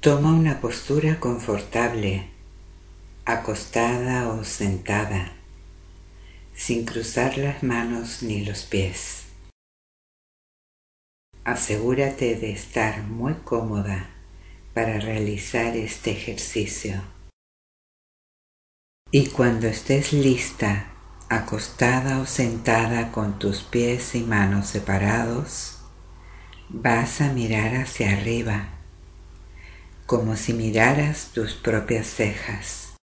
Toma una postura confortable, acostada o sentada, sin cruzar las manos ni los pies. Asegúrate de estar muy cómoda para realizar este ejercicio. Y cuando estés lista, acostada o sentada con tus pies y manos separados, vas a mirar hacia arriba como si miraras tus propias cejas,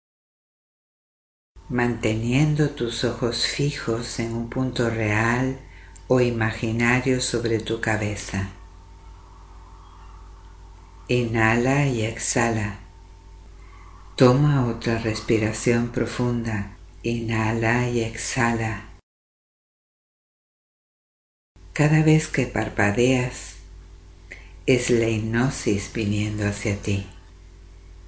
manteniendo tus ojos fijos en un punto real o imaginario sobre tu cabeza. Inhala y exhala. Toma otra respiración profunda. Inhala y exhala. Cada vez que parpadeas, es la hipnosis viniendo hacia ti.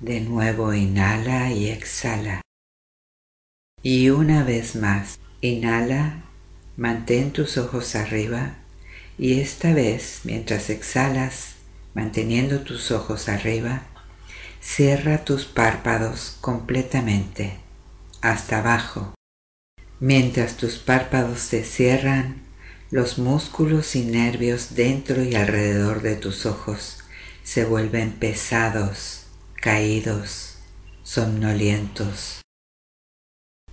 De nuevo inhala y exhala. Y una vez más, inhala, mantén tus ojos arriba y esta vez, mientras exhalas, manteniendo tus ojos arriba, cierra tus párpados completamente hasta abajo. Mientras tus párpados se cierran, los músculos y nervios dentro y alrededor de tus ojos se vuelven pesados, caídos, somnolientos.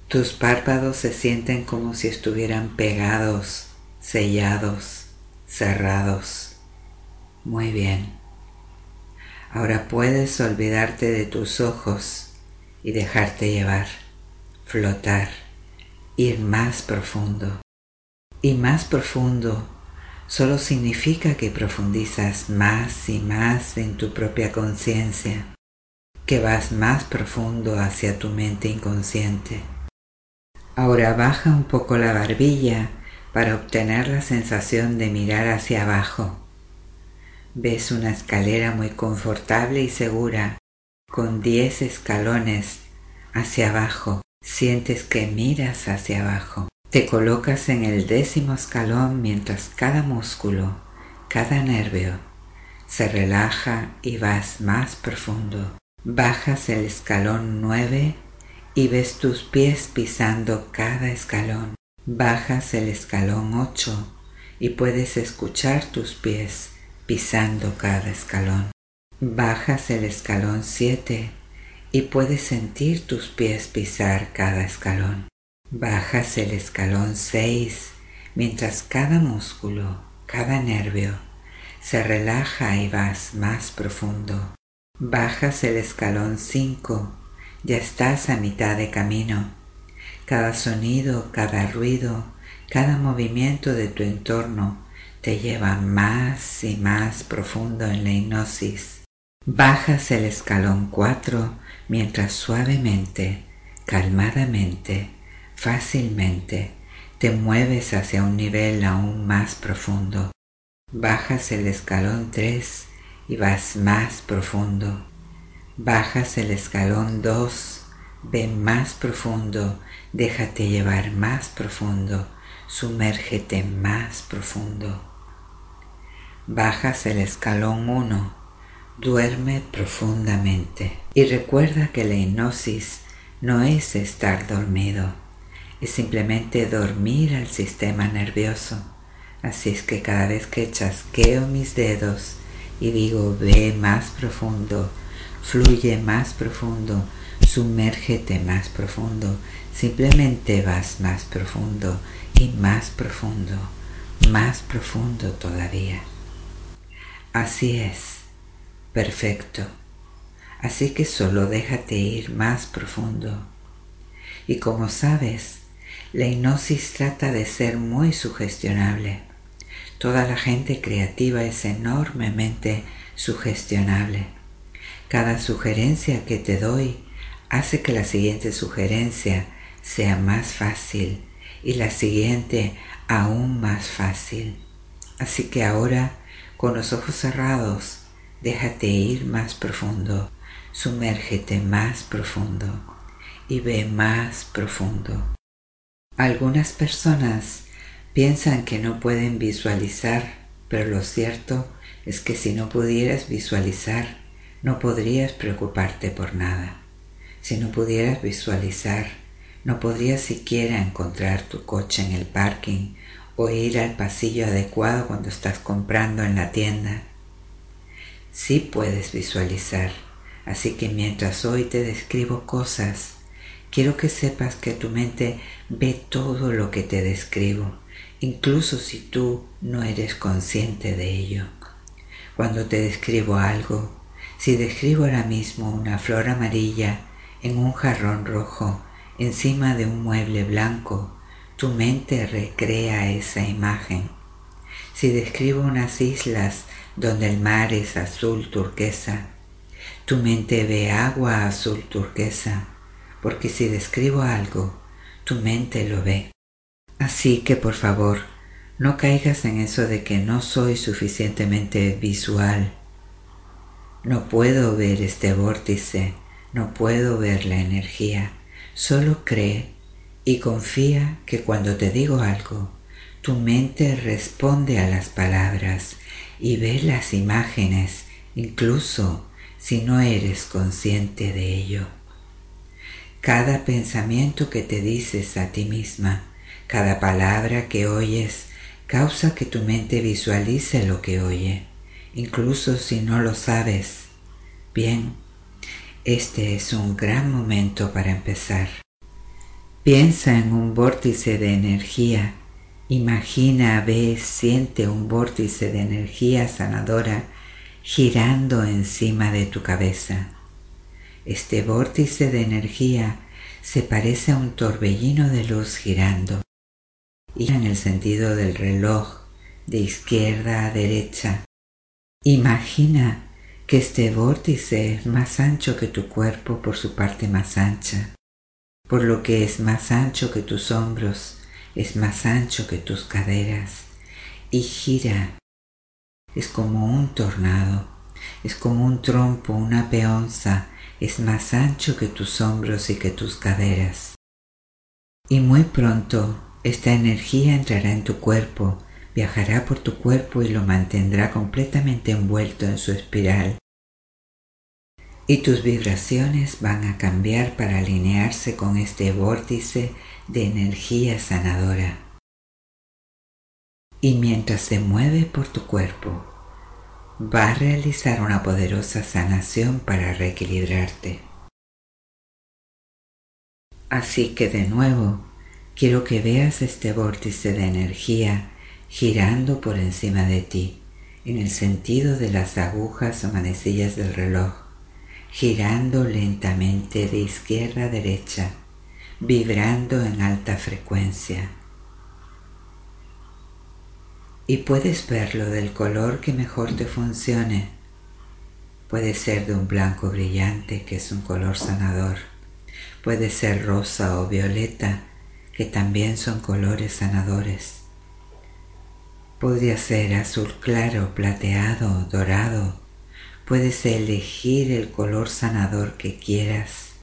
Tus párpados se sienten como si estuvieran pegados, sellados, cerrados. Muy bien. Ahora puedes olvidarte de tus ojos y dejarte llevar, flotar, ir más profundo y más profundo solo significa que profundizas más y más en tu propia conciencia, que vas más profundo hacia tu mente inconsciente. Ahora baja un poco la barbilla para obtener la sensación de mirar hacia abajo. Ves una escalera muy confortable y segura, con diez escalones hacia abajo. Sientes que miras hacia abajo. Te colocas en el décimo escalón mientras cada músculo, cada nervio se relaja y vas más profundo. Bajas el escalón nueve y ves tus pies pisando cada escalón. Bajas el escalón ocho y puedes escuchar tus pies pisando cada escalón. Bajas el escalón siete y puedes sentir tus pies pisar cada escalón. Bajas el escalón 6 mientras cada músculo, cada nervio se relaja y vas más profundo. Bajas el escalón 5, ya estás a mitad de camino. Cada sonido, cada ruido, cada movimiento de tu entorno te lleva más y más profundo en la hipnosis. Bajas el escalón 4 mientras suavemente, calmadamente, Fácilmente te mueves hacia un nivel aún más profundo. Bajas el escalón 3 y vas más profundo. Bajas el escalón 2, ve más profundo, déjate llevar más profundo, sumérgete más profundo. Bajas el escalón 1, duerme profundamente y recuerda que la hipnosis no es estar dormido es simplemente dormir al sistema nervioso. Así es que cada vez que chasqueo mis dedos y digo ve más profundo, fluye más profundo, sumérgete más profundo, simplemente vas más profundo y más profundo, más profundo todavía. Así es, perfecto. Así que solo déjate ir más profundo. Y como sabes, la hipnosis trata de ser muy sugestionable. Toda la gente creativa es enormemente sugestionable. Cada sugerencia que te doy hace que la siguiente sugerencia sea más fácil y la siguiente aún más fácil. Así que ahora, con los ojos cerrados, déjate ir más profundo, sumérgete más profundo y ve más profundo. Algunas personas piensan que no pueden visualizar, pero lo cierto es que si no pudieras visualizar, no podrías preocuparte por nada. Si no pudieras visualizar, no podrías siquiera encontrar tu coche en el parking o ir al pasillo adecuado cuando estás comprando en la tienda. Sí puedes visualizar, así que mientras hoy te describo cosas, quiero que sepas que tu mente ve todo lo que te describo, incluso si tú no eres consciente de ello. Cuando te describo algo, si describo ahora mismo una flor amarilla en un jarrón rojo encima de un mueble blanco, tu mente recrea esa imagen. Si describo unas islas donde el mar es azul turquesa, tu mente ve agua azul turquesa, porque si describo algo, tu mente lo ve. Así que por favor, no caigas en eso de que no soy suficientemente visual no puedo ver este vórtice, no puedo ver la energía. Solo cree y confía que cuando te digo algo, tu mente responde a las palabras y ve las imágenes, incluso si no eres consciente de ello. Cada pensamiento que te dices a ti misma, cada palabra que oyes, causa que tu mente visualice lo que oye incluso si no lo sabes. Bien, este es un gran momento para empezar. Piensa en un vórtice de energía. Imagina, ve, siente un vórtice de energía sanadora girando encima de tu cabeza. Este vórtice de energía se parece a un torbellino de luz girando y en el sentido del reloj de izquierda a derecha Imagina que este vórtice es más ancho que tu cuerpo por su parte más ancha, por lo que es más ancho que tus hombros, es más ancho que tus caderas y gira. Es como un tornado, es como un trompo, una peonza, es más ancho que tus hombros y que tus caderas. Y muy pronto esta energía entrará en tu cuerpo viajará por tu cuerpo y lo mantendrá completamente envuelto en su espiral. Y tus vibraciones van a cambiar para alinearse con este vórtice de energía sanadora. Y mientras se mueve por tu cuerpo, va a realizar una poderosa sanación para reequilibrarte. Así que de nuevo, quiero que veas este vórtice de energía girando por encima de ti, en el sentido de las agujas o manecillas del reloj, girando lentamente de izquierda a derecha, vibrando en alta frecuencia. Y puedes verlo del color que mejor te funcione. Puede ser de un blanco brillante, que es un color sanador. Puede ser rosa o violeta, que también son colores sanadores Podría ser azul claro, plateado, dorado. Puedes elegir el color sanador que quieras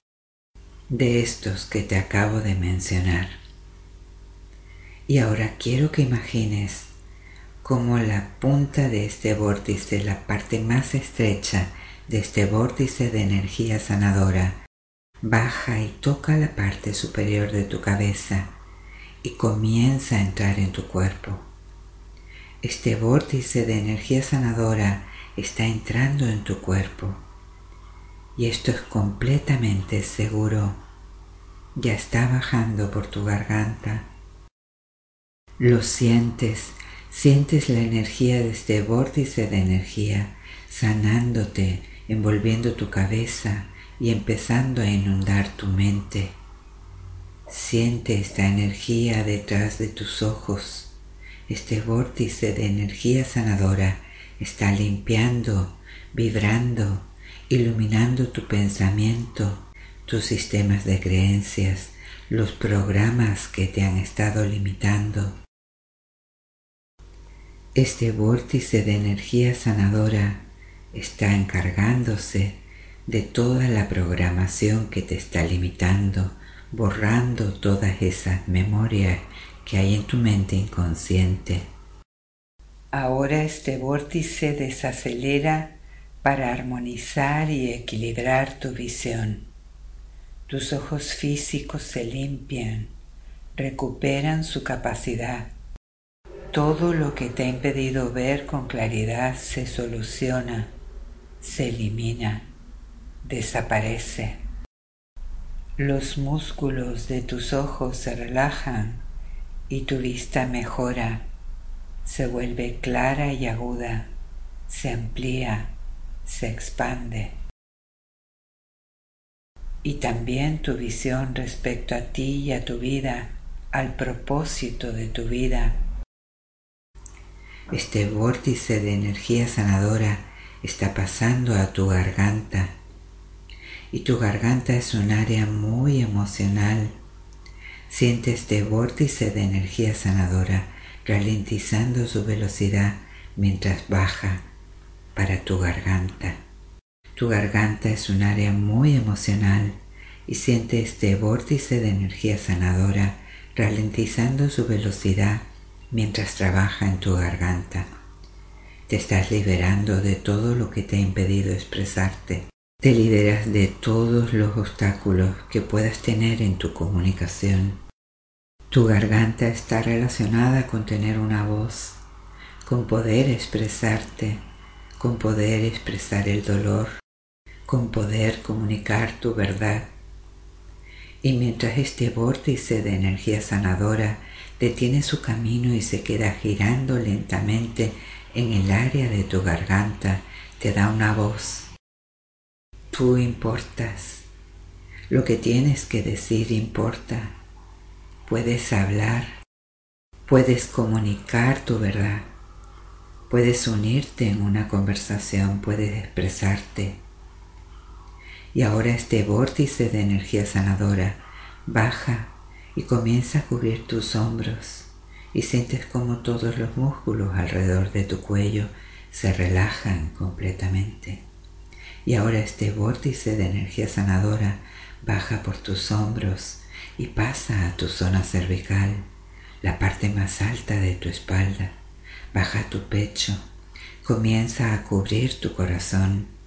de estos que te acabo de mencionar. Y ahora quiero que imagines cómo la punta de este vórtice, la parte más estrecha de este vórtice de energía sanadora, baja y toca la parte superior de tu cabeza y comienza a entrar en tu cuerpo. Este vórtice de energía sanadora está entrando en tu cuerpo y esto es completamente seguro. Ya está bajando por tu garganta. Lo sientes, sientes la energía de este vórtice de energía sanándote, envolviendo tu cabeza y empezando a inundar tu mente. Siente esta energía detrás de tus ojos este vórtice de energía sanadora está limpiando, vibrando, iluminando tu pensamiento, tus sistemas de creencias, los programas que te han estado limitando. Este vórtice de energía sanadora está encargándose de toda la programación que te está limitando, borrando todas esas memorias que hay en tu mente inconsciente. Ahora este vórtice desacelera para armonizar y equilibrar tu visión. Tus ojos físicos se limpian, recuperan su capacidad. Todo lo que te ha impedido ver con claridad se soluciona, se elimina, desaparece. Los músculos de tus ojos se relajan y tu vista mejora, se vuelve clara y aguda, se amplía, se expande. Y también tu visión respecto a ti y a tu vida, al propósito de tu vida. Este vórtice de energía sanadora está pasando a tu garganta y tu garganta es un área muy emocional. Siente este vórtice de energía sanadora ralentizando su velocidad mientras baja para tu garganta. Tu garganta es un área muy emocional y siente este vórtice de energía sanadora ralentizando su velocidad mientras trabaja en tu garganta. Te estás liberando de todo lo que te ha impedido expresarte. Te liberas de todos los obstáculos que puedas tener en tu comunicación. Tu garganta está relacionada con tener una voz, con poder expresarte, con poder expresar el dolor, con poder comunicar tu verdad. Y mientras este vórtice de energía sanadora detiene su camino y se queda girando lentamente en el área de tu garganta, te da una voz Tú importas. Lo que tienes que decir importa. Puedes hablar. Puedes comunicar tu verdad. Puedes unirte en una conversación. Puedes expresarte. Y ahora este vórtice de energía sanadora baja y comienza a cubrir tus hombros y sientes como todos los músculos alrededor de tu cuello se relajan completamente. Y ahora este vórtice de energía sanadora baja por tus hombros y pasa a tu zona cervical, la parte más alta de tu espalda. Baja tu pecho, comienza a cubrir tu corazón.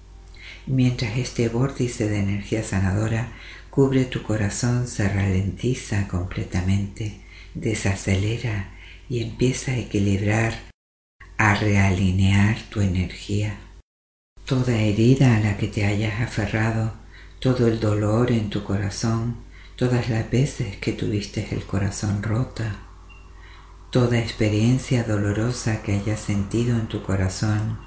Mientras este vórtice de energía sanadora cubre tu corazón, se ralentiza completamente, desacelera y empieza a equilibrar, a realinear tu energía. Toda herida a la que te hayas aferrado, todo el dolor en tu corazón, todas las veces que tuviste el corazón rota, toda experiencia dolorosa que hayas sentido en tu corazón,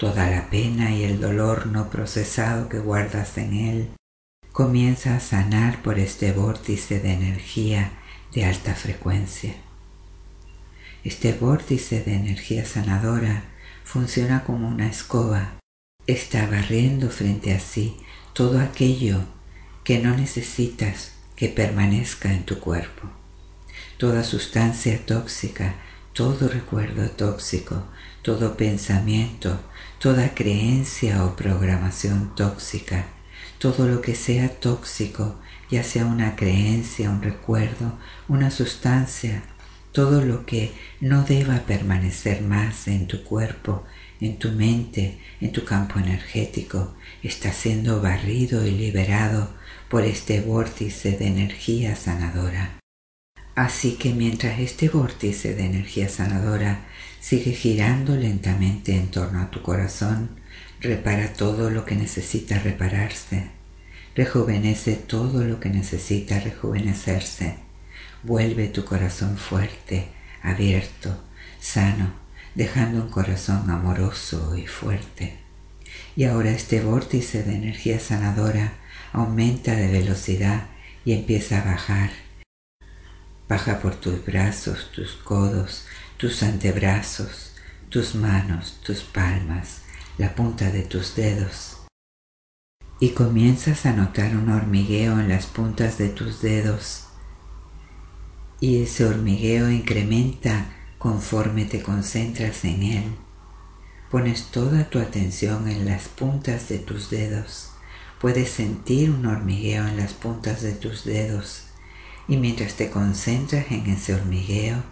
toda la pena y el dolor no procesado que guardas en él, comienza a sanar por este vórtice de energía de alta frecuencia. Este vórtice de energía sanadora funciona como una escoba está barriendo frente a sí todo aquello que no necesitas que permanezca en tu cuerpo. Toda sustancia tóxica, todo recuerdo tóxico, todo pensamiento, toda creencia o programación tóxica, todo lo que sea tóxico, ya sea una creencia, un recuerdo, una sustancia, todo lo que no deba permanecer más en tu cuerpo en tu mente, en tu campo energético, está siendo barrido y liberado por este vórtice de energía sanadora. Así que mientras este vórtice de energía sanadora sigue girando lentamente en torno a tu corazón, repara todo lo que necesita repararse, rejuvenece todo lo que necesita rejuvenecerse, vuelve tu corazón fuerte, abierto, sano, dejando un corazón amoroso y fuerte. Y ahora este vórtice de energía sanadora aumenta de velocidad y empieza a bajar. Baja por tus brazos, tus codos, tus antebrazos, tus manos, tus palmas, la punta de tus dedos. Y comienzas a notar un hormigueo en las puntas de tus dedos. Y ese hormigueo incrementa conforme te concentras en Él. Pones toda tu atención en las puntas de tus dedos. Puedes sentir un hormigueo en las puntas de tus dedos y mientras te concentras en ese hormigueo,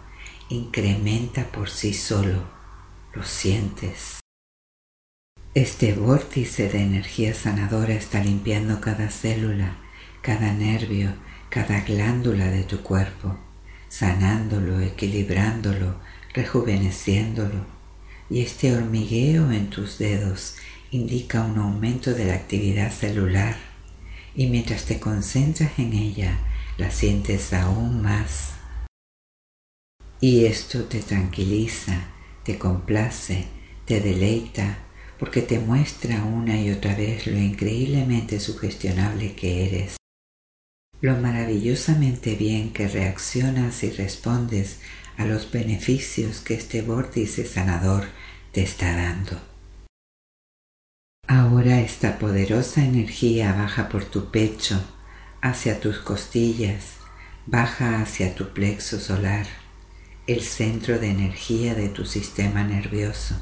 incrementa por sí solo. Lo sientes. Este vórtice de energía sanadora está limpiando cada célula, cada nervio, cada glándula de tu cuerpo, sanándolo, equilibrándolo, rejuveneciéndolo. Y este hormigueo en tus dedos indica un aumento de la actividad celular y mientras te concentras en ella, la sientes aún más. Y esto te tranquiliza, te complace, te deleita, porque te muestra una y otra vez lo increíblemente sugestionable que eres, lo maravillosamente bien que reaccionas y respondes a los beneficios que este vórtice sanador te está dando. Ahora esta poderosa energía baja por tu pecho, hacia tus costillas, baja hacia tu plexo solar, el centro de energía de tu sistema nervioso,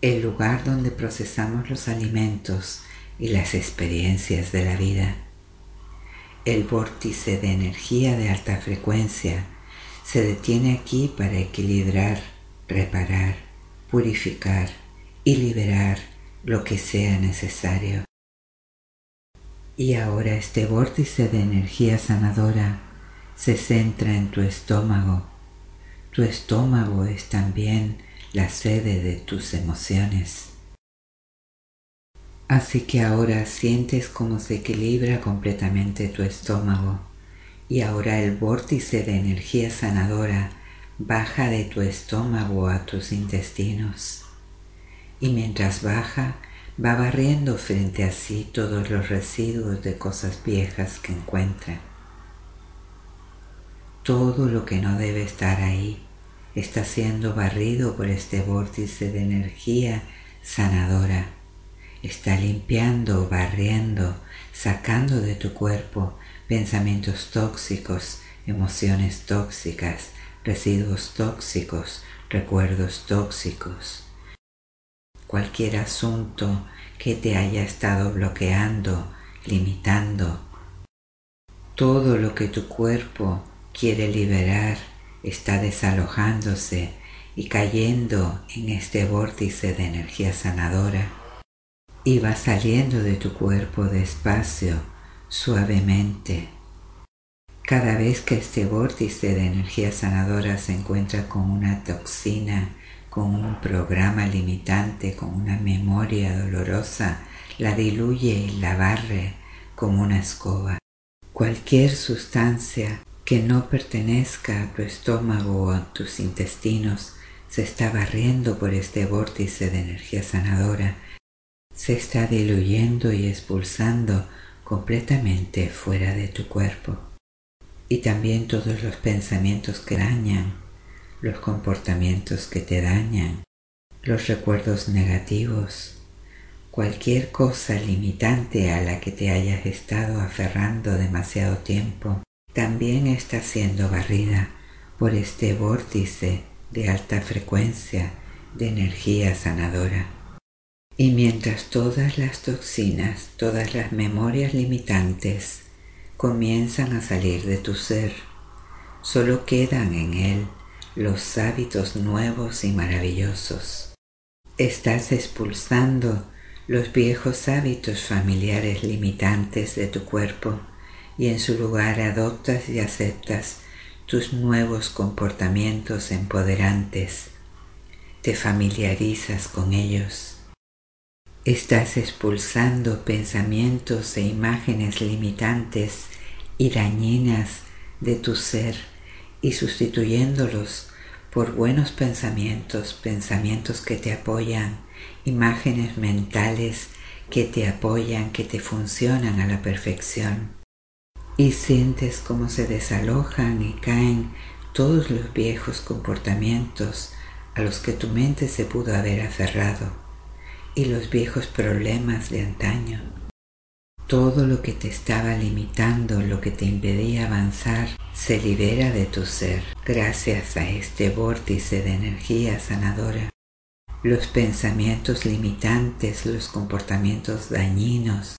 el lugar donde procesamos los alimentos y las experiencias de la vida. El vórtice de energía de alta frecuencia se detiene aquí para equilibrar, reparar, purificar y liberar lo que sea necesario. Y ahora este vórtice de energía sanadora se centra en tu estómago. Tu estómago es también la sede de tus emociones. Así que ahora sientes cómo se equilibra completamente tu estómago y ahora el vórtice de energía sanadora baja de tu estómago a tus intestinos y mientras baja va barriendo frente a sí todos los residuos de cosas viejas que encuentra. Todo lo que no debe estar ahí está siendo barrido por este vórtice de energía sanadora. Está limpiando, barriendo, sacando de tu cuerpo pensamientos tóxicos, emociones tóxicas, residuos tóxicos, recuerdos tóxicos cualquier asunto que te haya estado bloqueando, limitando. Todo lo que tu cuerpo quiere liberar está desalojándose y cayendo en este vórtice de energía sanadora y va saliendo de tu cuerpo despacio, suavemente. Cada vez que este vórtice de energía sanadora se encuentra con una toxina con un programa limitante, con una memoria dolorosa, la diluye y la barre como una escoba. Cualquier sustancia que no pertenezca a tu estómago o a tus intestinos se está barriendo por este vórtice de energía sanadora, se está diluyendo y expulsando completamente fuera de tu cuerpo. Y también todos los pensamientos que dañan, los comportamientos que te dañan, los recuerdos negativos, cualquier cosa limitante a la que te hayas estado aferrando demasiado tiempo, también está siendo barrida por este vórtice de alta frecuencia de energía sanadora. Y mientras todas las toxinas, todas las memorias limitantes comienzan a salir de tu ser, solo quedan en él los hábitos nuevos y maravillosos. Estás expulsando los viejos hábitos familiares limitantes de tu cuerpo y en su lugar adoptas y aceptas tus nuevos comportamientos empoderantes. Te familiarizas con ellos. Estás expulsando pensamientos e imágenes limitantes y dañinas de tu ser y sustituyéndolos por buenos pensamientos, pensamientos que te apoyan, imágenes mentales que te apoyan, que te funcionan a la perfección. Y sientes cómo se desalojan y caen todos los viejos comportamientos a los que tu mente se pudo haber aferrado y los viejos problemas de antaño. Todo lo que te estaba limitando, lo que te impedía avanzar, se libera de tu ser gracias a este vórtice de energía sanadora. Los pensamientos limitantes, los comportamientos dañinos,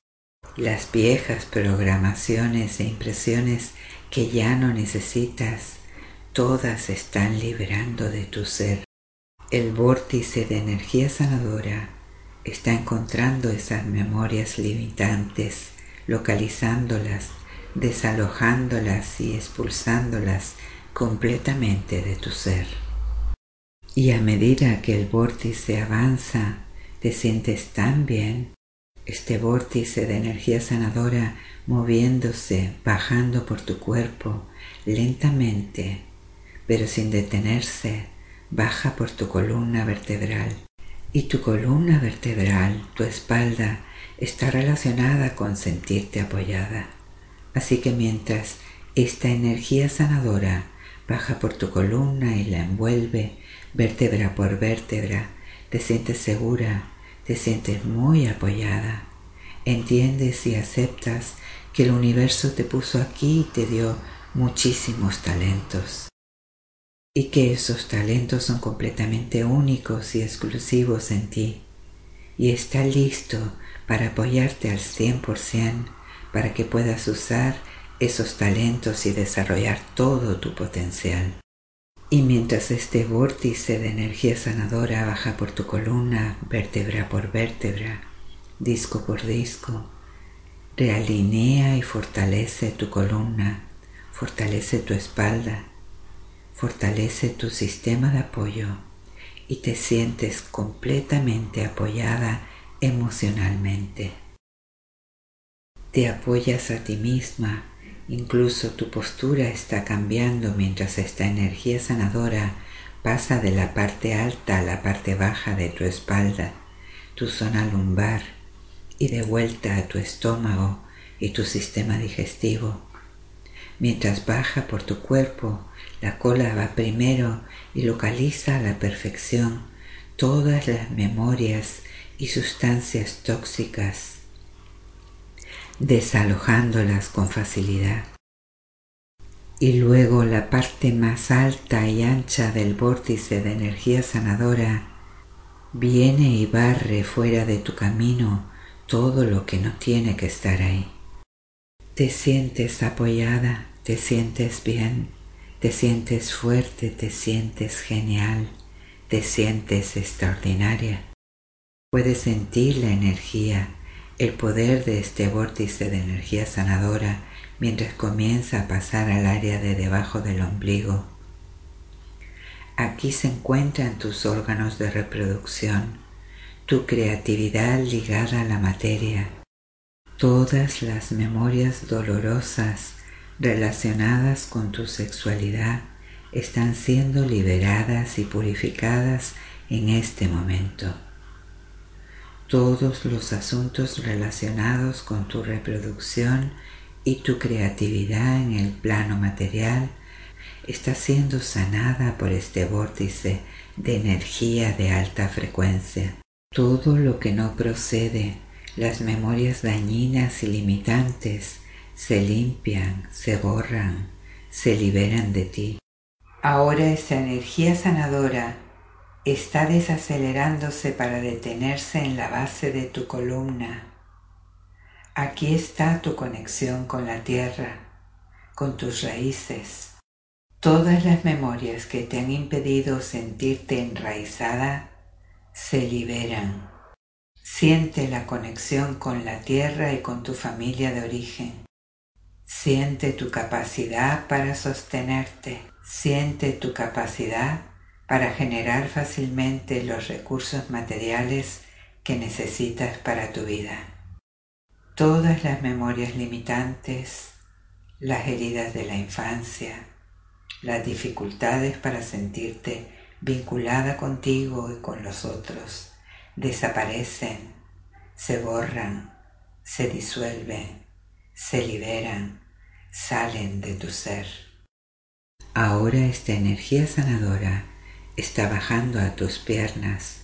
las viejas programaciones e impresiones que ya no necesitas, todas están liberando de tu ser. El vórtice de energía sanadora está encontrando esas memorias limitantes, localizándolas, desalojándolas y expulsándolas completamente de tu ser. Y a medida que el vórtice avanza, te sientes tan bien, este vórtice de energía sanadora moviéndose, bajando por tu cuerpo lentamente, pero sin detenerse, baja por tu columna vertebral. Y tu columna vertebral, tu espalda, está relacionada con sentirte apoyada. Así que mientras esta energía sanadora baja por tu columna y la envuelve vértebra por vértebra, te sientes segura, te sientes muy apoyada. Entiendes y aceptas que el universo te puso aquí y te dio muchísimos talentos. Y que esos talentos son completamente únicos y exclusivos en ti. Y está listo para apoyarte al 100% para que puedas usar esos talentos y desarrollar todo tu potencial. Y mientras este vórtice de energía sanadora baja por tu columna, vértebra por vértebra, disco por disco, realinea y fortalece tu columna, fortalece tu espalda, fortalece tu sistema de apoyo y te sientes completamente apoyada emocionalmente. Te apoyas a ti misma Incluso tu postura está cambiando mientras esta energía sanadora pasa de la parte alta a la parte baja de tu espalda, tu zona lumbar y de vuelta a tu estómago y tu sistema digestivo. Mientras baja por tu cuerpo, la cola va primero y localiza a la perfección todas las memorias y sustancias tóxicas desalojándolas con facilidad. Y luego la parte más alta y ancha del vórtice de energía sanadora viene y barre fuera de tu camino todo lo que no tiene que estar ahí. Te sientes apoyada, te sientes bien, te sientes fuerte, te sientes genial, te sientes extraordinaria. Puedes sentir la energía el poder de este vórtice de energía sanadora mientras comienza a pasar al área de debajo del ombligo. Aquí se encuentran tus órganos de reproducción, tu creatividad ligada a la materia, todas las memorias dolorosas relacionadas con tu sexualidad están siendo liberadas y purificadas en este momento todos los asuntos relacionados con tu reproducción y tu creatividad en el plano material está siendo sanada por este vórtice de energía de alta frecuencia. Todo lo que no procede, las memorias dañinas y limitantes, se limpian, se borran, se liberan de ti. Ahora esa energía sanadora está desacelerándose para detenerse en la base de tu columna. Aquí está tu conexión con la tierra, con tus raíces. Todas las memorias que te han impedido sentirte enraizada se liberan. Siente la conexión con la tierra y con tu familia de origen. Siente tu capacidad para sostenerte. Siente tu capacidad para generar fácilmente los recursos materiales que necesitas para tu vida. Todas las memorias limitantes, las heridas de la infancia, las dificultades para sentirte vinculada contigo y con los otros, desaparecen, se borran, se disuelven, se liberan, salen de tu ser. Ahora esta energía sanadora está bajando a tus piernas,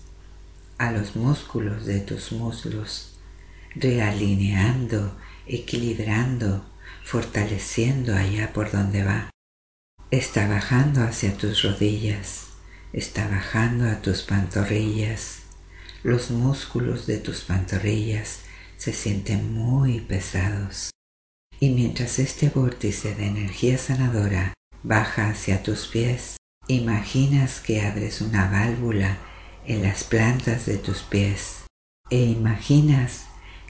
a los músculos de tus muslos, realineando, equilibrando, fortaleciendo allá por donde va. Está bajando hacia tus rodillas, está bajando a tus pantorrillas. Los músculos de tus pantorrillas se sienten muy pesados. Y mientras este vórtice de energía sanadora baja hacia tus pies, Imaginas que abres una válvula en las plantas de tus pies e imaginas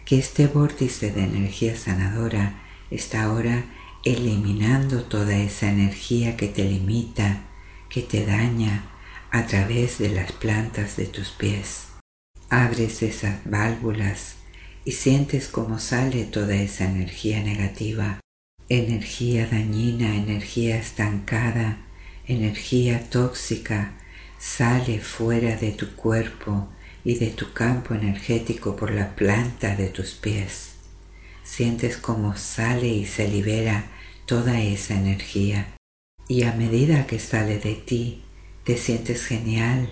que este vórtice de energía sanadora está ahora eliminando toda esa energía que te limita, que te daña a través de las plantas de tus pies. Abres esas válvulas y sientes cómo sale toda esa energía negativa, energía dañina, energía estancada, energía tóxica, sale fuera de tu cuerpo y de tu campo energético por la planta de tus pies. Sientes cómo sale y se libera toda esa energía. Y a medida que sale de ti, te sientes genial,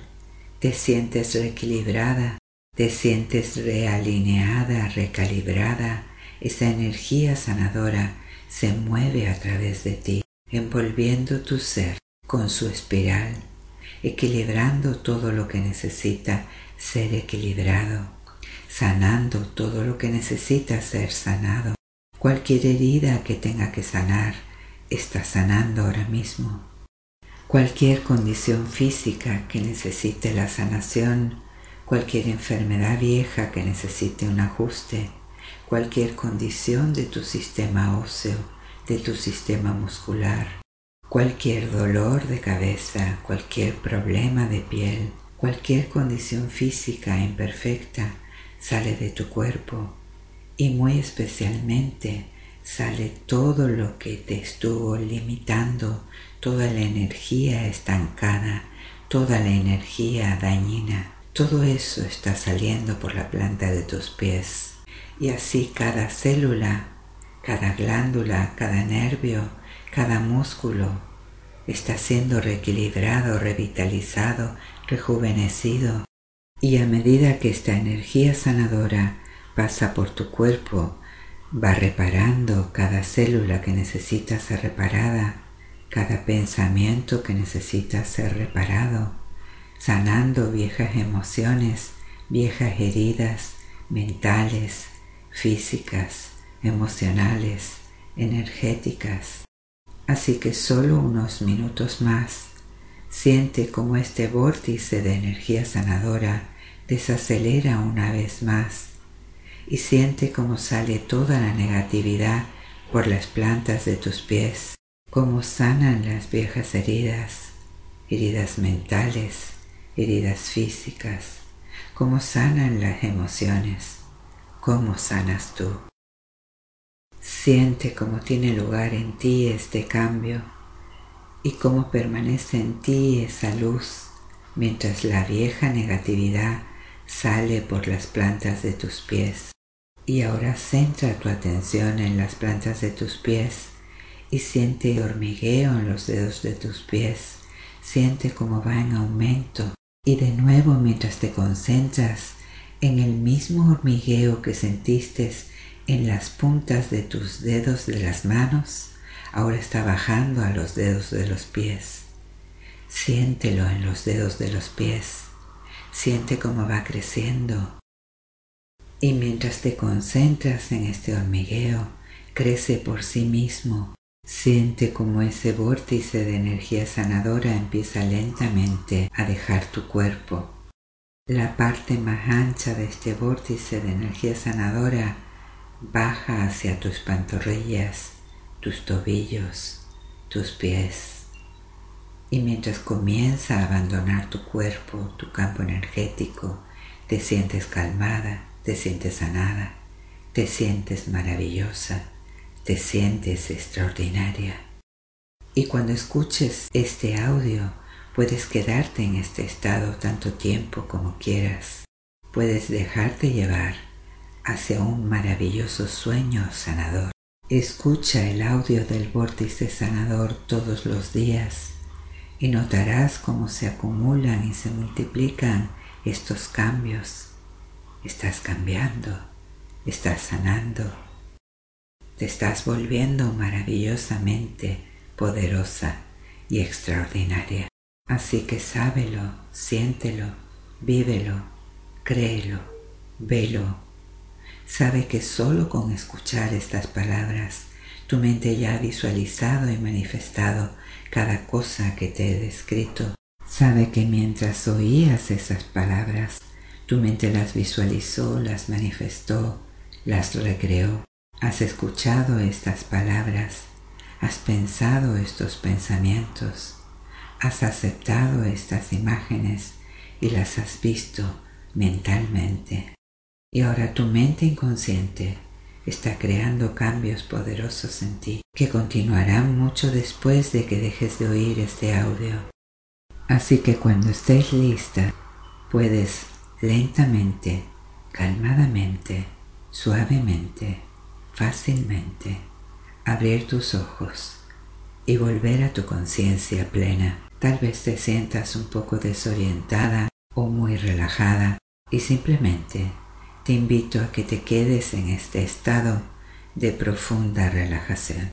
te sientes reequilibrada, te sientes realineada, recalibrada. Esa energía sanadora se mueve a través de ti, envolviendo tu ser con su espiral, equilibrando todo lo que necesita ser equilibrado, sanando todo lo que necesita ser sanado. Cualquier herida que tenga que sanar está sanando ahora mismo. Cualquier condición física que necesite la sanación, cualquier enfermedad vieja que necesite un ajuste, cualquier condición de tu sistema óseo, de tu sistema muscular, cualquier dolor de cabeza, cualquier problema de piel, cualquier condición física imperfecta sale de tu cuerpo y muy especialmente sale todo lo que te estuvo limitando, toda la energía estancada, toda la energía dañina. Todo eso está saliendo por la planta de tus pies. Y así cada célula, cada glándula, cada nervio, cada músculo está siendo reequilibrado, revitalizado, rejuvenecido. Y a medida que esta energía sanadora pasa por tu cuerpo, va reparando cada célula que necesita ser reparada, cada pensamiento que necesita ser reparado, sanando viejas emociones, viejas heridas mentales, físicas, emocionales, energéticas. Así que solo unos minutos más siente como este vórtice de energía sanadora desacelera una vez más y siente cómo sale toda la negatividad por las plantas de tus pies, cómo sanan las viejas heridas, heridas mentales, heridas físicas, cómo sanan las emociones, cómo sanas tú. Siente cómo tiene lugar en ti este cambio y cómo permanece en ti esa luz mientras la vieja negatividad sale por las plantas de tus pies. Y ahora centra tu atención en las plantas de tus pies y siente hormigueo en los dedos de tus pies. Siente cómo va en aumento. Y de nuevo mientras te concentras en el mismo hormigueo que sentiste en las puntas de tus dedos de las manos, ahora está bajando a los dedos de los pies. Siéntelo en los dedos de los pies. Siente cómo va creciendo y mientras te concentras en este hormigueo, crece por sí mismo. Siente como ese vórtice de energía sanadora empieza lentamente a dejar tu cuerpo. La parte más ancha de este vórtice de energía sanadora baja hacia tus pantorrillas, tus tobillos, tus pies. Y mientras comienza a abandonar tu cuerpo, tu campo energético, te sientes calmada, te sientes sanada, te sientes maravillosa, te sientes extraordinaria. Y cuando escuches este audio, puedes quedarte en este estado tanto tiempo como quieras. Puedes dejarte llevar hacia un maravilloso sueño sanador. Escucha el audio del vórtice sanador todos los días y notarás cómo se acumulan y se multiplican estos cambios Estás cambiando, estás sanando, te estás volviendo maravillosamente poderosa y extraordinaria. Así que sábelo, siéntelo, vívelo, créelo, velo. Sabe que solo con escuchar estas palabras tu mente ya ha visualizado y manifestado cada cosa que te he descrito. Sabe que mientras oías esas palabras Tu mente las visualizó, las manifestó, las recreó. Has escuchado estas palabras, has pensado estos pensamientos, has aceptado estas imágenes y las has visto mentalmente. Y ahora tu mente inconsciente está creando cambios poderosos en ti que continuarán mucho después de que dejes de oír este audio. Así que cuando estés lista, puedes lentamente, calmadamente, suavemente, fácilmente, abrir tus ojos y volver a tu conciencia plena. Tal vez te sientas un poco desorientada o muy relajada y simplemente te invito a que te quedes en este estado de profunda relajación.